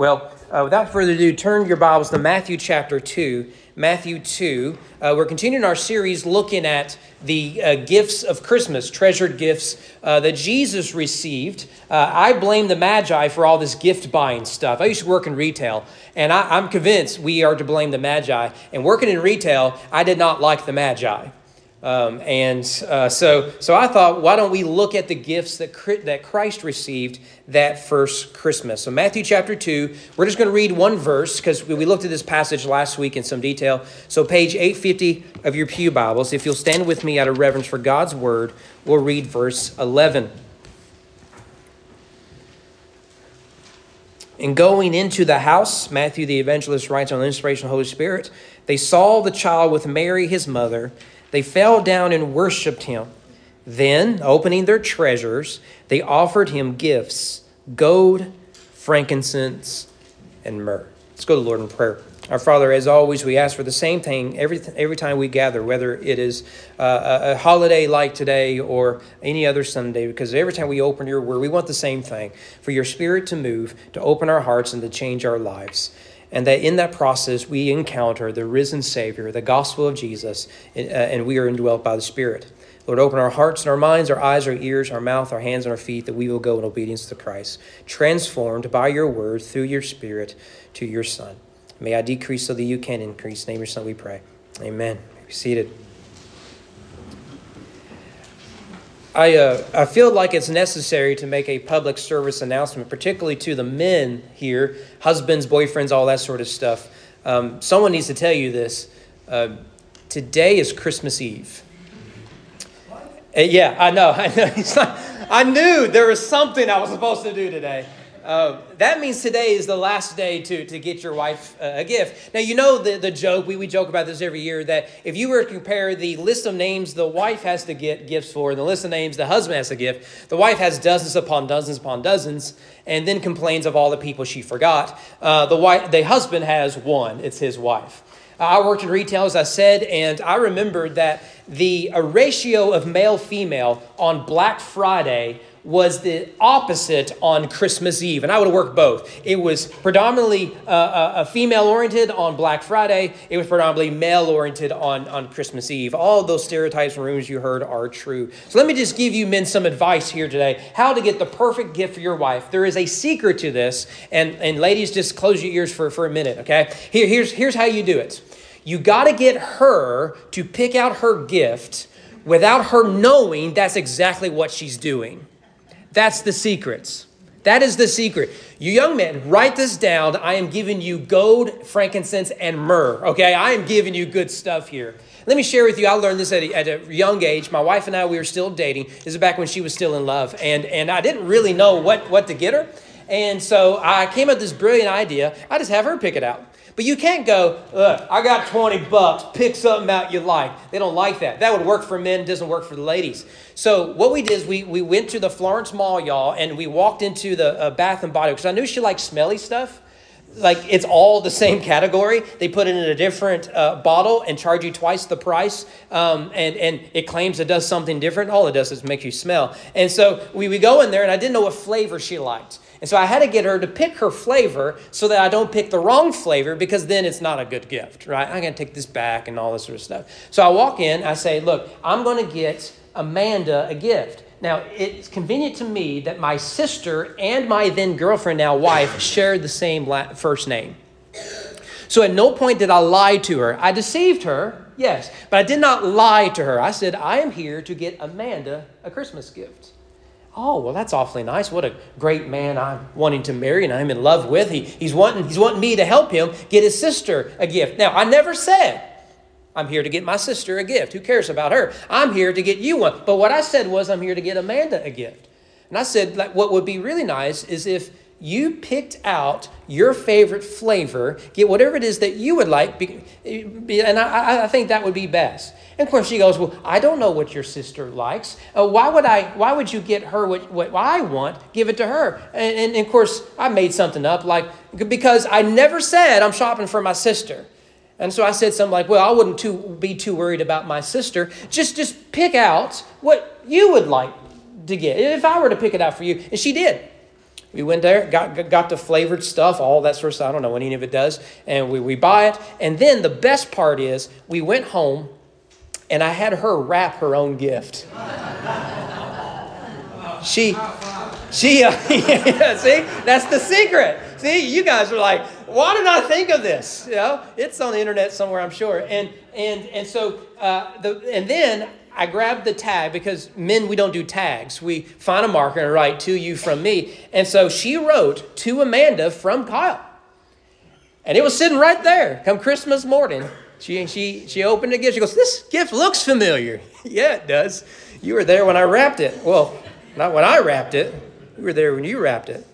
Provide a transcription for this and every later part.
Well, uh, without further ado, turn your Bibles to Matthew chapter 2. Matthew 2. Uh, we're continuing our series looking at the uh, gifts of Christmas, treasured gifts uh, that Jesus received. Uh, I blame the Magi for all this gift buying stuff. I used to work in retail, and I, I'm convinced we are to blame the Magi. And working in retail, I did not like the Magi. Um, and uh, so, so I thought, why don't we look at the gifts that, that Christ received that first Christmas? So, Matthew chapter 2, we're just going to read one verse because we looked at this passage last week in some detail. So, page 850 of your Pew Bibles, if you'll stand with me out of reverence for God's word, we'll read verse 11. In going into the house, Matthew the evangelist writes on the inspiration of the Holy Spirit, they saw the child with Mary, his mother they fell down and worshiped him. Then, opening their treasures, they offered him gifts gold, frankincense, and myrrh. Let's go to the Lord in prayer. Our Father, as always, we ask for the same thing every, every time we gather, whether it is uh, a, a holiday like today or any other Sunday, because every time we open your word, we want the same thing for your Spirit to move, to open our hearts, and to change our lives and that in that process we encounter the risen Savior, the gospel of Jesus, uh, and we are indwelt by the Spirit. Lord, open our hearts and our minds, our eyes, our ears, our mouth, our hands, and our feet, that we will go in obedience to Christ, transformed by your word through your Spirit to your Son. May I decrease so that you can increase. name your Son, we pray. Amen. Be seated. I, uh, I feel like it's necessary to make a public service announcement, particularly to the men here, husbands, boyfriends, all that sort of stuff. Um, someone needs to tell you this. Uh, today is Christmas Eve. Uh, yeah, I know. I know. I knew there was something I was supposed to do today. Uh, that means today is the last day to, to get your wife uh, a gift. Now, you know the, the joke, we, we joke about this every year, that if you were to compare the list of names the wife has to get gifts for and the list of names the husband has to gift, the wife has dozens upon dozens upon dozens and then complains of all the people she forgot. Uh, the, wife, the husband has one, it's his wife. I worked in retail, as I said, and I remembered that the ratio of male female on Black Friday was the opposite on Christmas Eve, and I would worked both. It was predominantly uh, uh, female oriented on Black Friday, it was predominantly male oriented on, on Christmas Eve. All those stereotypes and rumors you heard are true. So let me just give you men some advice here today how to get the perfect gift for your wife. There is a secret to this, and, and ladies, just close your ears for, for a minute, okay? Here, here's, here's how you do it you got to get her to pick out her gift without her knowing that's exactly what she's doing. That's the secrets. That is the secret. You young men, write this down. I am giving you gold, frankincense, and myrrh. Okay, I am giving you good stuff here. Let me share with you. I learned this at a, at a young age. My wife and I, we were still dating. This is back when she was still in love, and and I didn't really know what what to get her. And so I came up with this brilliant idea. I just have her pick it out. But you can't go, look, I got 20 bucks, pick something out you like. They don't like that. That would work for men, doesn't work for the ladies. So what we did is we, we went to the Florence Mall, y'all, and we walked into the uh, Bath and Body because I knew she liked smelly stuff. Like it's all the same category. They put it in a different uh, bottle and charge you twice the price. Um, and, and it claims it does something different. All it does is make you smell. And so we, we go in there, and I didn't know what flavor she liked. And so I had to get her to pick her flavor so that I don't pick the wrong flavor because then it's not a good gift, right? I'm to take this back and all this sort of stuff. So I walk in, I say, Look, I'm to get Amanda a gift. Now, it's convenient to me that my sister and my then girlfriend, now wife, shared the same first name. So at no point did I lie to her. I deceived her, yes, but I did not lie to her. I said, I am here to get Amanda a Christmas gift. Oh, well, that's awfully nice. What a great man I'm wanting to marry and I'm in love with. He, he's, wanting, he's wanting me to help him get his sister a gift. Now, I never said, I'm here to get my sister a gift. Who cares about her? I'm here to get you one. But what I said was, I'm here to get Amanda a gift. And I said, like, what would be really nice is if you picked out your favorite flavor, get whatever it is that you would like, and I, I think that would be best. And of course, she goes, "Well, I don't know what your sister likes. Uh, why would I? Why would you get her what, what I want? Give it to her." And, and of course, I made something up, like because I never said I'm shopping for my sister. And so I said something like, "Well, I wouldn't too, be too worried about my sister. Just just pick out what you would like to get. If I were to pick it out for you." And she did. We went there, got, got the flavored stuff, all that sort of stuff. I don't know what any of it does. And we, we buy it. And then the best part is we went home and I had her wrap her own gift. She, she, uh, yeah, see, that's the secret. See, you guys are like, why did I think of this? You know, it's on the internet somewhere, I'm sure. And and and so uh, the and then I grabbed the tag because men we don't do tags. We find a marker and write to you from me. And so she wrote to Amanda from Kyle, and it was sitting right there. Come Christmas morning, she she she opened the gift. She goes, "This gift looks familiar." yeah, it does. You were there when I wrapped it. Well, not when I wrapped it. You were there when you wrapped it.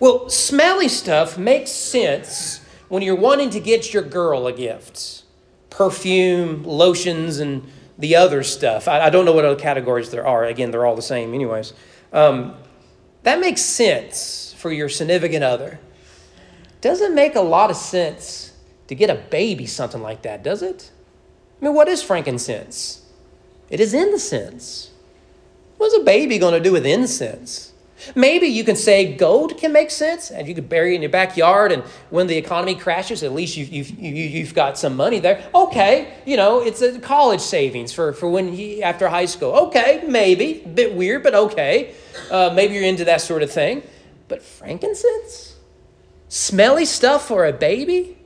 Well, smelly stuff makes sense when you're wanting to get your girl a gift perfume, lotions, and the other stuff. I, I don't know what other categories there are. Again, they're all the same, anyways. Um, that makes sense for your significant other. Doesn't make a lot of sense to get a baby something like that, does it? I mean, what is frankincense? It is incense. What's a baby going to do with incense? Maybe you can say gold can make sense and you could bury it in your backyard and when the economy crashes, at least you've, you've, you've got some money there. Okay, you know, it's a college savings for, for when he, after high school. Okay, maybe. Bit weird, but okay. Uh, maybe you're into that sort of thing. But frankincense? Smelly stuff for a baby?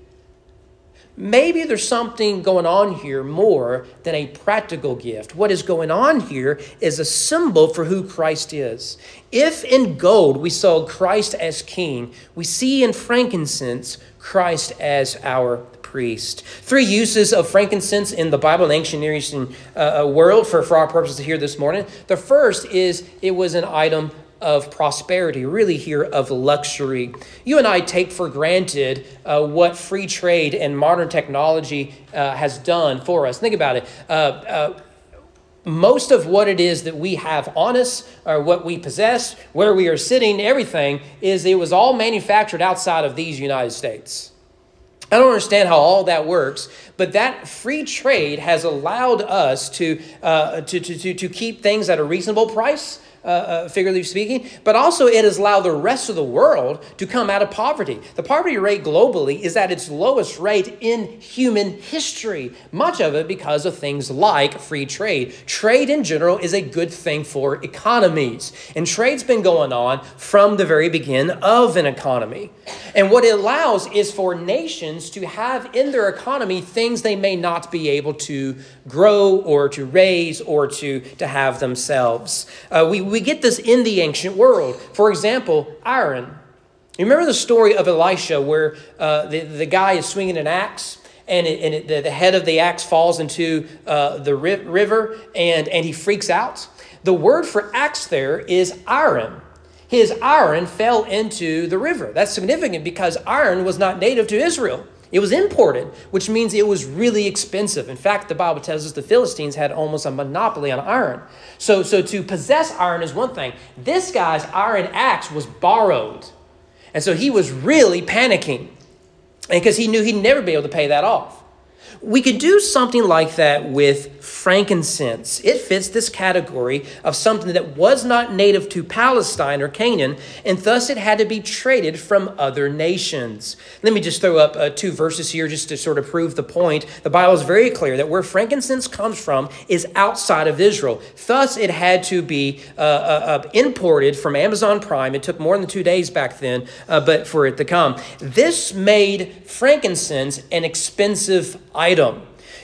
Maybe there's something going on here more than a practical gift. What is going on here is a symbol for who Christ is. If in gold we saw Christ as king, we see in frankincense Christ as our priest. Three uses of frankincense in the Bible and ancient Near Eastern uh, uh, world for, for our purposes here this morning. The first is it was an item of prosperity, really here of luxury. You and I take for granted uh, what free trade and modern technology uh, has done for us. Think about it. Uh, uh most of what it is that we have on us, or what we possess, where we are sitting, everything is it was all manufactured outside of these United States. I don't understand how all that works, but that free trade has allowed us to, uh, to, to, to, to keep things at a reasonable price uh, uh, figuratively speaking, but also it has allowed the rest of the world to come out of poverty. The poverty rate globally is at its lowest rate in human history, much of it because of things like free trade. Trade in general is a good thing for economies, and trade's been going on from the very beginning of an economy. And what it allows is for nations to have in their economy things they may not be able to grow or to raise or to, to have themselves. Uh, we, we we get this in the ancient world. For example, iron. You remember the story of Elisha where uh, the, the guy is swinging an axe and, it, and it, the, the, head of the axe falls into uh, the ri- river and, and he freaks out? The word for axe there is iron. His iron fell into the river. That's significant because iron was not native to Israel. It was imported, which means it was really expensive. In fact, the Bible tells us the Philistines had almost a monopoly on iron. So, so to possess iron is one thing. This guy's iron axe was borrowed. And so he was really panicking because he knew he'd never be able to pay that off. We could do something like that with frankincense. It fits this category of something that was not native to Palestine or Canaan, and thus it had to be traded from other nations. Let me just throw up uh, two verses here just to sort of prove the point. The Bible is very clear that where frankincense comes from is outside of Israel. Thus, it had to be uh, uh, uh imported from Amazon Prime. It took more than two days back then, uh, but for it to come. This made frankincense an expensive item.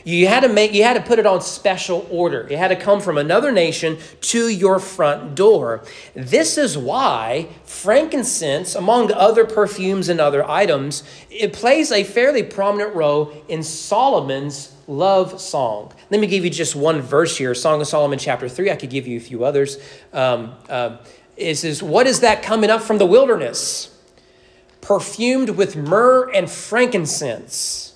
You had to make you had to put it on special order. It had to come from another nation to your front door. This is why frankincense, among other perfumes and other items, it plays a fairly prominent role in Solomon's love song. Let me give you just one verse here, Song of Solomon, chapter three. I could give you a few others. Um, uh, is what is that coming up from the wilderness? Perfumed with myrrh and frankincense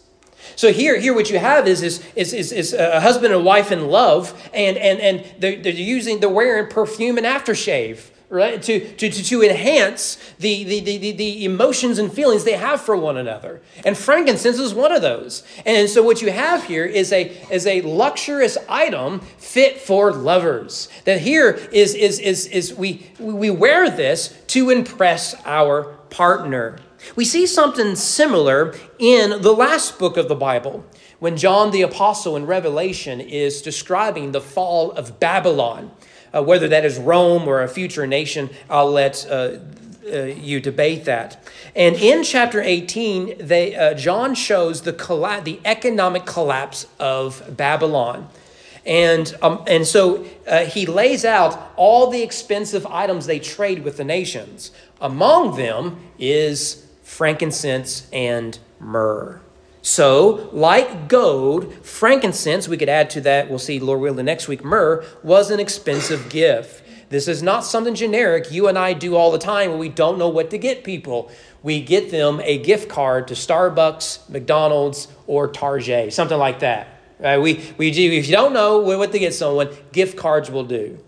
so here, here what you have is, is, is, is, is a husband and wife in love, and, and, and they're, they're using, they're wearing perfume and aftershave. right? To, to, to, to enhance the, the, the, the emotions and feelings they have for one another. And frankincense is one of those. And so what you have here is a, is a luxurious item fit for lovers. That here is, is, is, is we, we wear this to impress our partner. We see something similar in the last book of the Bible when John the Apostle in Revelation is describing the fall of Babylon. Uh, whether that is Rome or a future nation, I'll let uh, uh, you debate that. And in chapter 18, they, uh, John shows the, colla- the economic collapse of Babylon. And, um, and so uh, he lays out all the expensive items they trade with the nations. Among them is frankincense and myrrh. So, like gold, frankincense, we could add to that, we'll see Lord willing next week, myrrh, was an expensive gift. This is not something generic you and I do all the time when we don't know what to get people. We get them a gift card to Starbucks, McDonald's, or Target, something like that. Right? We, we if you don't know what to get someone, gift cards will do.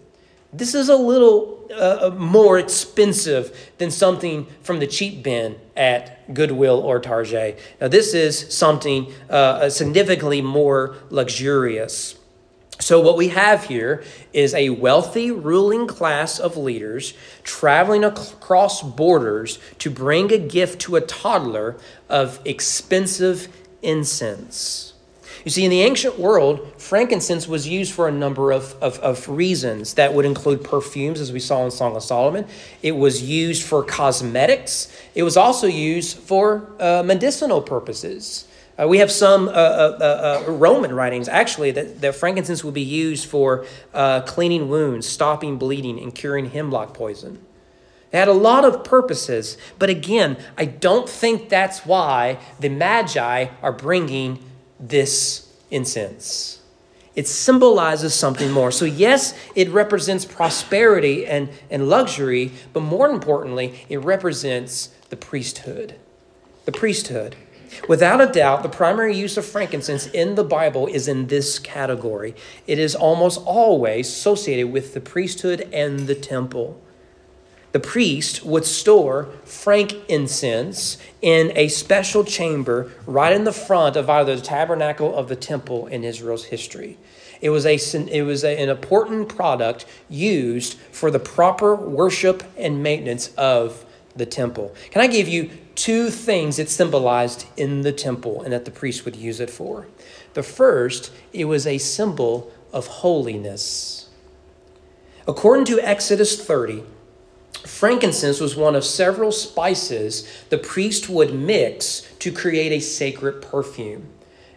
This is a little uh, uh, more expensive than something from the cheap bin at Goodwill or Target. Now, this is something uh, significantly more luxurious. So, what we have here is a wealthy ruling class of leaders traveling across borders to bring a gift to a toddler of expensive incense. You see, in the ancient world, frankincense was used for a number of, of, of, reasons. That would include perfumes, as we saw in Song of Solomon. It was used for cosmetics. It was also used for uh, medicinal purposes. Uh, we have some uh, uh, uh Roman writings, actually, that, that frankincense would be used for uh, cleaning wounds, stopping bleeding, and curing hemlock poison. It had a lot of purposes, but again, I don't think that's why the Magi are bringing this incense. It symbolizes something more. So, yes, it represents prosperity and, and luxury, but more importantly, it represents the priesthood. The priesthood. Without a doubt, the primary use of frankincense in the Bible is in this category. It is almost always associated with the priesthood and the temple the priest would store frankincense in a special chamber right in the front of either the tabernacle of the temple in Israel's history. It was, a, it was a, an important product used for the proper worship and maintenance of the temple. Can I give you two things it symbolized in the temple and that the priest would use it for? The first, it was a symbol of holiness. According to Exodus 30, Frankincense was one of several spices the priest would mix to create a sacred perfume.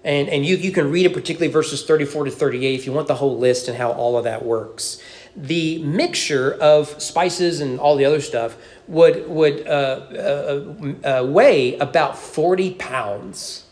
And, and you, you can read it, particularly verses 34 to 38, if you want the whole list and how all of that works. The mixture of spices and all the other stuff would, would uh, uh, uh, weigh about 40 pounds.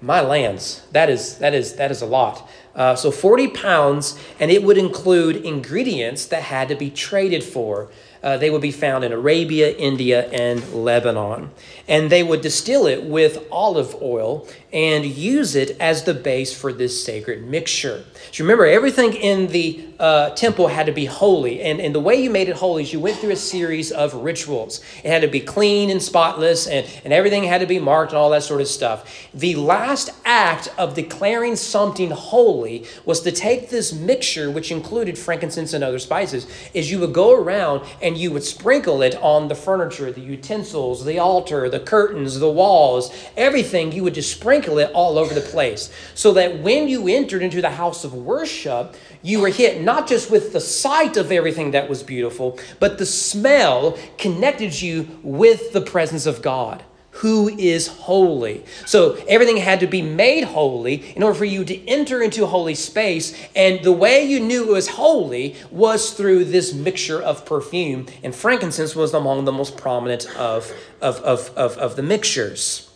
My lands, that is, that is, that is a lot. Uh, so 40 pounds, and it would include ingredients that had to be traded for. Uh, they would be found in Arabia, India, and Lebanon. And they would distill it with olive oil and use it as the base for this sacred mixture. So remember, everything in the uh, temple had to be holy. And, and the way you made it holy is you went through a series of rituals. It had to be clean and spotless, and, and everything had to be marked and all that sort of stuff. The last act of declaring something holy was to take this mixture, which included frankincense and other spices, is you would go around and you would sprinkle it on the furniture, the utensils, the altar, the curtains, the walls, everything. You would just sprinkle it all over the place. So that when you entered into the house of worship, you were hit not just with the sight of everything that was beautiful, but the smell connected you with the presence of God who is holy. So everything had to be made holy in order for you to enter into holy space. And the way you knew it was holy was through this mixture of perfume. And frankincense was among the most prominent of, of, of, of, of the mixtures.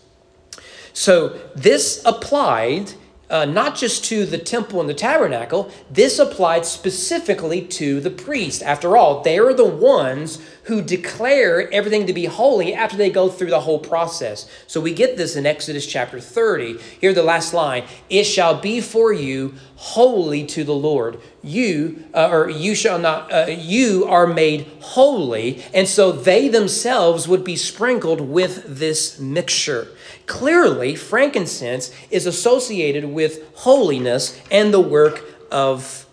So this applied uh, not just to the temple and the tabernacle, this applied specifically to the priest. After all, they are the ones who declare everything to be holy after they go through the whole process. So we get this in Exodus chapter 30. Here, the last line It shall be for you holy to the Lord. you uh, or you shall not uh, you are made holy and so they themselves would be sprinkled with this mixture clearly frankincense is associated with holiness and the work of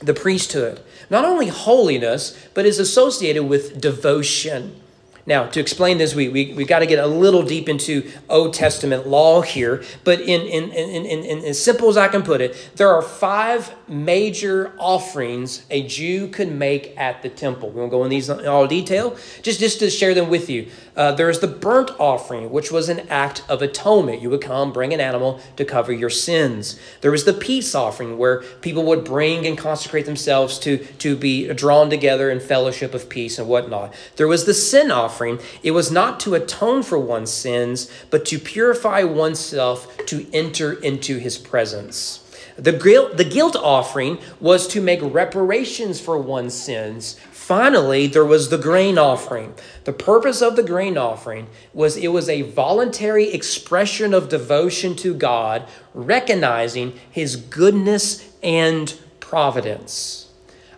the priesthood. Not only holiness but is associated with devotion now, to explain this, we, we, we got to get a little deep into Old Testament law here, but in, in, in, in, in, as simple as I can put it, there are five major offerings a Jew could make at the temple. We won't go in these in all detail, just, just to share them with you. Uh, there's the burnt offering, which was an act of atonement. You would come, bring an animal to cover your sins. There was the peace offering, where people would bring and consecrate themselves to, to be drawn together in fellowship of peace and whatnot. There was the sin offering offering, it was not to atone for one's sins, but to purify oneself to enter into his presence. The guilt, the guilt offering was to make reparations for one's sins. Finally, there was the grain offering. The purpose of the grain offering was it was a voluntary expression of devotion to God, recognizing his goodness and providence.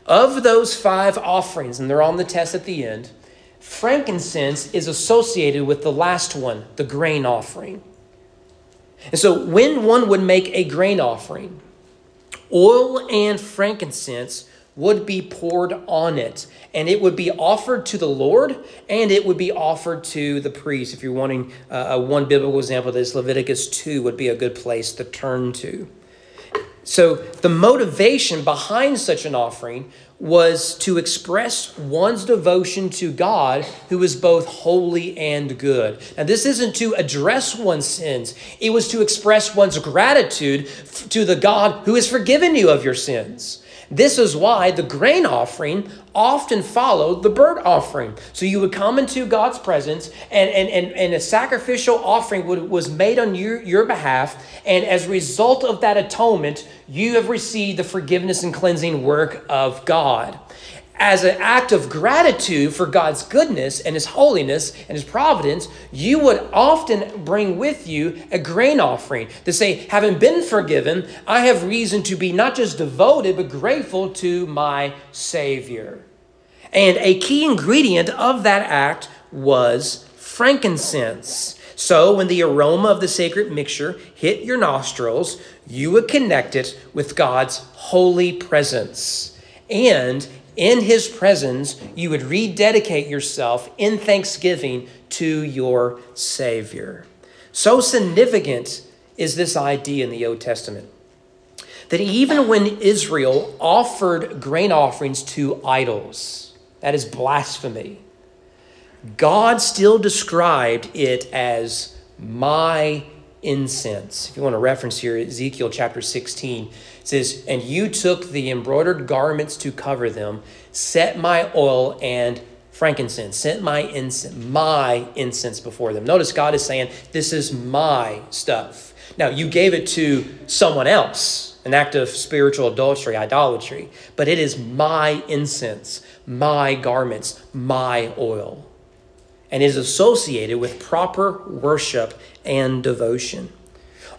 Of those five offerings, and they're on the test at the end, frankincense is associated with the last one, the grain offering. And so when one would make a grain offering, oil and frankincense would be poured on it, and it would be offered to the Lord, and it would be offered to the priest. If you're wanting uh, one biblical example, this Leviticus 2 would be a good place to turn to. So, the motivation behind such an offering was to express one's devotion to God, who is both holy and good. Now, this isn't to address one's sins, it was to express one's gratitude to the God who has forgiven you of your sins. This is why the grain offering often followed the burnt offering. So you would come into God's presence, and, and, and, and a sacrificial offering would, was made on your, your behalf. And as a result of that atonement, you have received the forgiveness and cleansing work of God as an act of gratitude for God's goodness and His holiness and His providence, you would often bring with you a grain offering to say, having been forgiven, I have reason to be not just devoted, but grateful to my Savior. And a key ingredient of that act was frankincense. So, when the aroma of the sacred mixture hit your nostrils, you would connect it with God's holy presence. And in his presence, you would rededicate yourself in thanksgiving to your Savior. So significant is this idea in the Old Testament that even when Israel offered grain offerings to idols, that is blasphemy, God still described it as my incense. If you want to reference here, Ezekiel chapter 16 says, And you took the embroidered garments to cover them, set my oil and frankincense, set my incense, my incense before them. Notice God is saying, This is my stuff. Now, you gave it to someone else, an act of spiritual adultery, idolatry, but it is my incense, my garments, my oil and is associated with proper worship and devotion.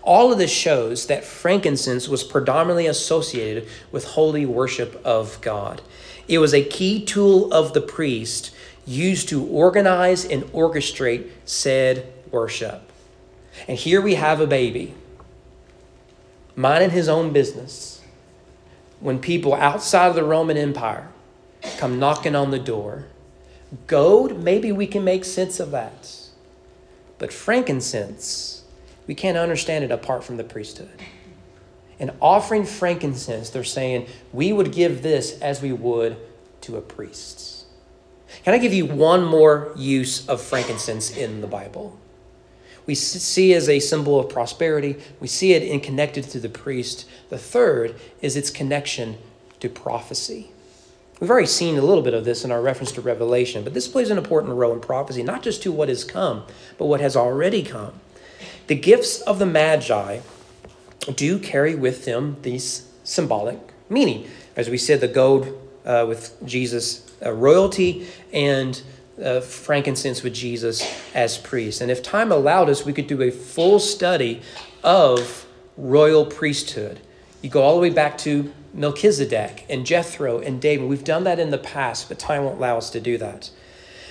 All of this shows that frankincense was predominantly associated with holy worship of God. It was a key tool of the priest used to organize and orchestrate said worship. And here we have a baby minding his own business when people outside of the Roman Empire come knocking on the door Gold, maybe we can make sense of that. But frankincense, we can't understand it apart from the priesthood. And offering frankincense, they're saying, we would give this as we would to a priest. Can I give you one more use of frankincense in the Bible? We see it as a symbol of prosperity. We see it in connected to the priest. The third is its connection to prophecy. We've already seen a little bit of this in our reference to Revelation, but this plays an important role in prophecy, not just to what has come, but what has already come. The gifts of the Magi do carry with them these symbolic meaning. As we said, the gold uh, with Jesus uh, royalty and uh, frankincense with Jesus as priest. And if time allowed us, we could do a full study of royal priesthood. You go all the way back to Melchizedek and Jethro and David. We've done that in the past, but time won't allow us to do that.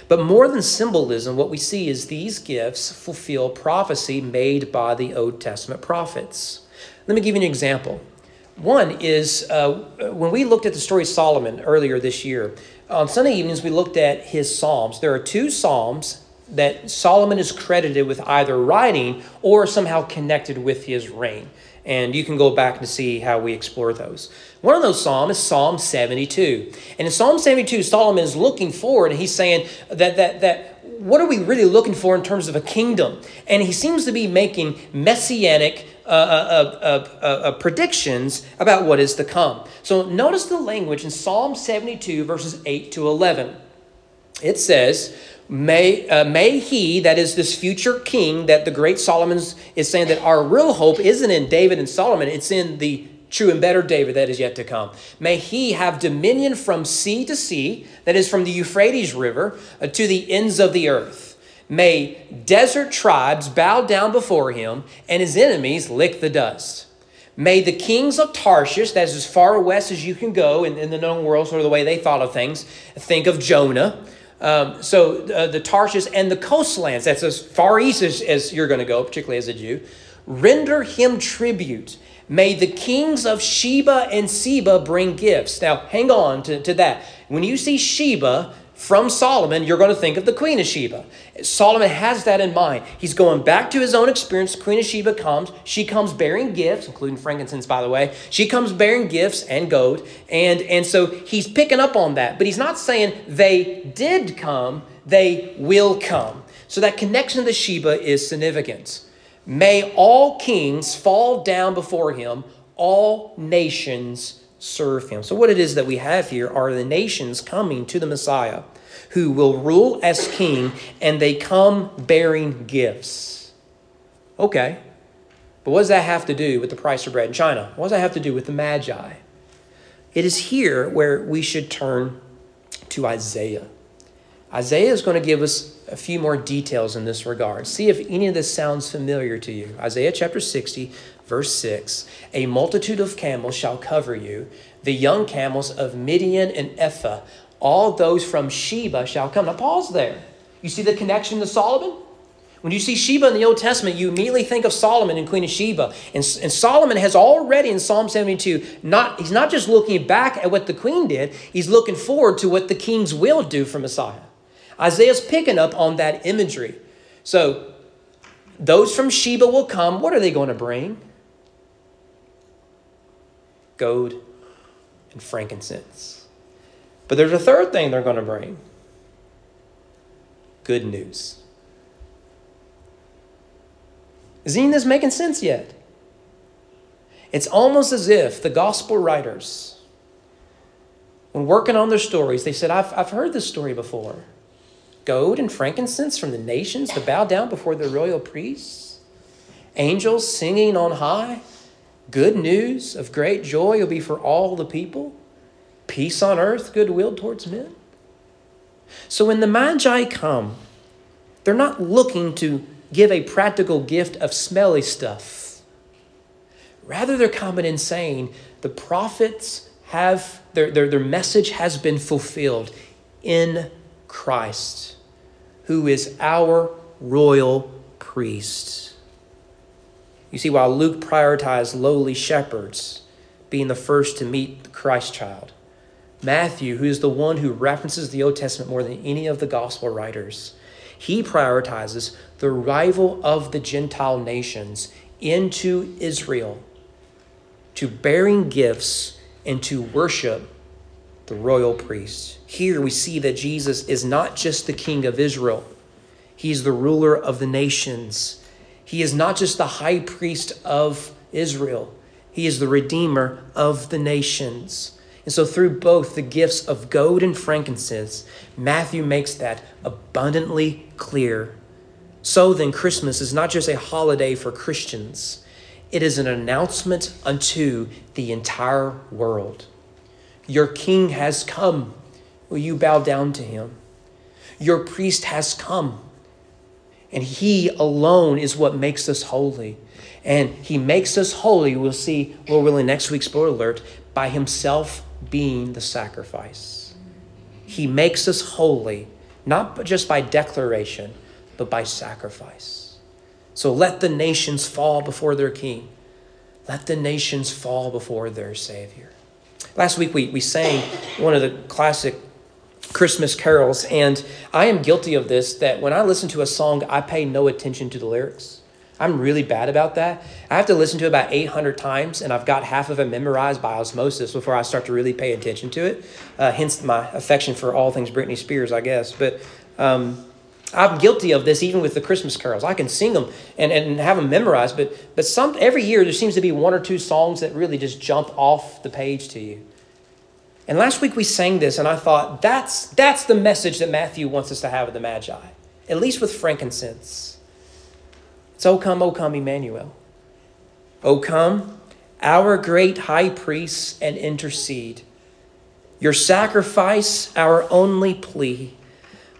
But more than symbolism, what we see is these gifts fulfill prophecy made by the Old Testament prophets. Let me give you an example. One is uh, when we looked at the story of Solomon earlier this year, on Sunday evenings we looked at his Psalms. There are two Psalms that Solomon is credited with either writing or somehow connected with his reign. And you can go back and see how we explore those. One of those Psalms is Psalm 72. And in Psalm 72, Solomon is looking forward and he's saying that, that, that what are we really looking for in terms of a kingdom? And he seems to be making messianic uh, uh, uh, uh, predictions about what is to come. So notice the language in Psalm 72, verses 8 to 11. It says, May, uh, may he, that is this future king that the great Solomon is saying that our real hope isn't in David and Solomon, it's in the true and better David that is yet to come. May he have dominion from sea to sea, that is from the Euphrates River uh, to the ends of the earth. May desert tribes bow down before him, and his enemies lick the dust. May the kings of Tarshish, that's as far west as you can go in, in the known world, sort of the way they thought of things, think of Jonah. Um, so uh, the Tarshish and the coastlands, that's as far east as, as you're going to go, particularly as a Jew, render him tribute. May the kings of Sheba and Seba bring gifts. Now, hang on to, to that. When you see Sheba, from Solomon, you're going to think of the Queen of Sheba. Solomon has that in mind. He's going back to his own experience. Queen of Sheba comes. She comes bearing gifts, including frankincense, by the way. She comes bearing gifts and gold. And, and so he's picking up on that. But he's not saying they did come, they will come. So that connection to Sheba is significant. May all kings fall down before him, all nations serve him. So, what it is that we have here are the nations coming to the Messiah who will rule as king, and they come bearing gifts. Okay, but what does that have to do with the price of bread in China? What does that have to do with the Magi? It is here where we should turn to Isaiah. Isaiah is going to give us a few more details in this regard. See if any of this sounds familiar to you. Isaiah chapter 60, verse 6 A multitude of camels shall cover you, the young camels of Midian and Ephah, all those from Sheba shall come. Now, pause there. You see the connection to Solomon? When you see Sheba in the Old Testament, you immediately think of Solomon and Queen of Sheba. And, and Solomon has already in Psalm 72, not, he's not just looking back at what the queen did, he's looking forward to what the kings will do for Messiah. Isaiah's picking up on that imagery. So, those from Sheba will come. What are they going to bring? Gold and frankincense. But there's a third thing they're going to bring good news. Is any this making sense yet? It's almost as if the gospel writers, when working on their stories, they said, I've, I've heard this story before gold and frankincense from the nations to bow down before the royal priests, angels singing on high. Good news of great joy will be for all the people, peace on earth, goodwill towards men. So when the Magi come, they're not looking to give a practical gift of smelly stuff. Rather, they're coming and saying the prophets have, their, their, their message has been fulfilled in Christ, who is our royal priest. You see, while Luke prioritized lowly shepherds being the first to meet the Christ child, Matthew, who is the one who references the Old Testament more than any of the gospel writers, he prioritizes the arrival of the Gentile nations into Israel to bearing gifts and to worship the royal priest. Here we see that Jesus is not just the king of Israel, he's the ruler of the nations. He is not just the high priest of Israel, he is the redeemer of the nations. And so, through both the gifts of gold and frankincense, Matthew makes that abundantly clear. So then, Christmas is not just a holiday for Christians, it is an announcement unto the entire world. Your king has come. Will you bow down to him? Your priest has come. And he alone is what makes us holy. And he makes us holy, we'll see, Lord willing, next week's spoiler alert, by himself being the sacrifice. He makes us holy, not just by declaration, but by sacrifice. So let the nations fall before their king. Let the nations fall before their Savior. Last week we, we sang one of the classic Christmas carols, and I am guilty of this that when I listen to a song, I pay no attention to the lyrics. I'm really bad about that. I have to listen to it about 800 times, and I've got half of it memorized by osmosis before I start to really pay attention to it. Uh, hence my affection for all things Britney Spears, I guess. But um, I'm guilty of this even with the Christmas carols. I can sing them and, and have them memorized, but, but some, every year there seems to be one or two songs that really just jump off the page to you. And last week we sang this, and I thought that's, that's the message that Matthew wants us to have of the Magi, at least with frankincense. It's, O come, O come, Emmanuel. O come, our great high priest, and intercede. Your sacrifice, our only plea.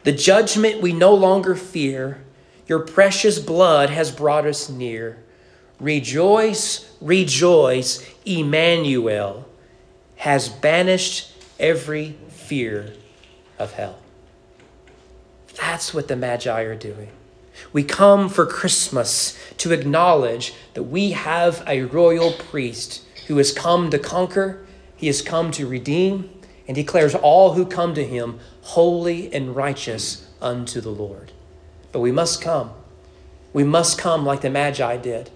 The judgment we no longer fear. Your precious blood has brought us near. Rejoice, rejoice, Emmanuel has banished every fear of hell. That's what the Magi are doing. We come for Christmas to acknowledge that we have a royal priest who has come to conquer, he has come to redeem, and declares all who come to him holy and righteous unto the Lord. But we must come. We must come like the Magi did.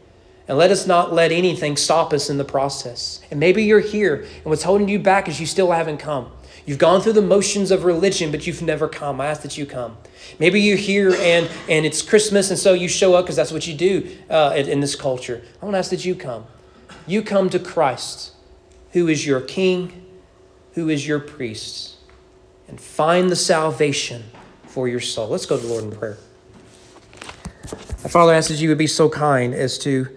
And let us not let anything stop us in the process. And maybe you're here, and what's holding you back is you still haven't come. You've gone through the motions of religion, but you've never come. I ask that you come. Maybe you're here and, and it's Christmas, and so you show up because that's what you do uh, in, in this culture. I want to ask that you come. You come to Christ, who is your King, who is your priest, and find the salvation for your soul. Let's go to the Lord in prayer. Father, I ask that you would be so kind as to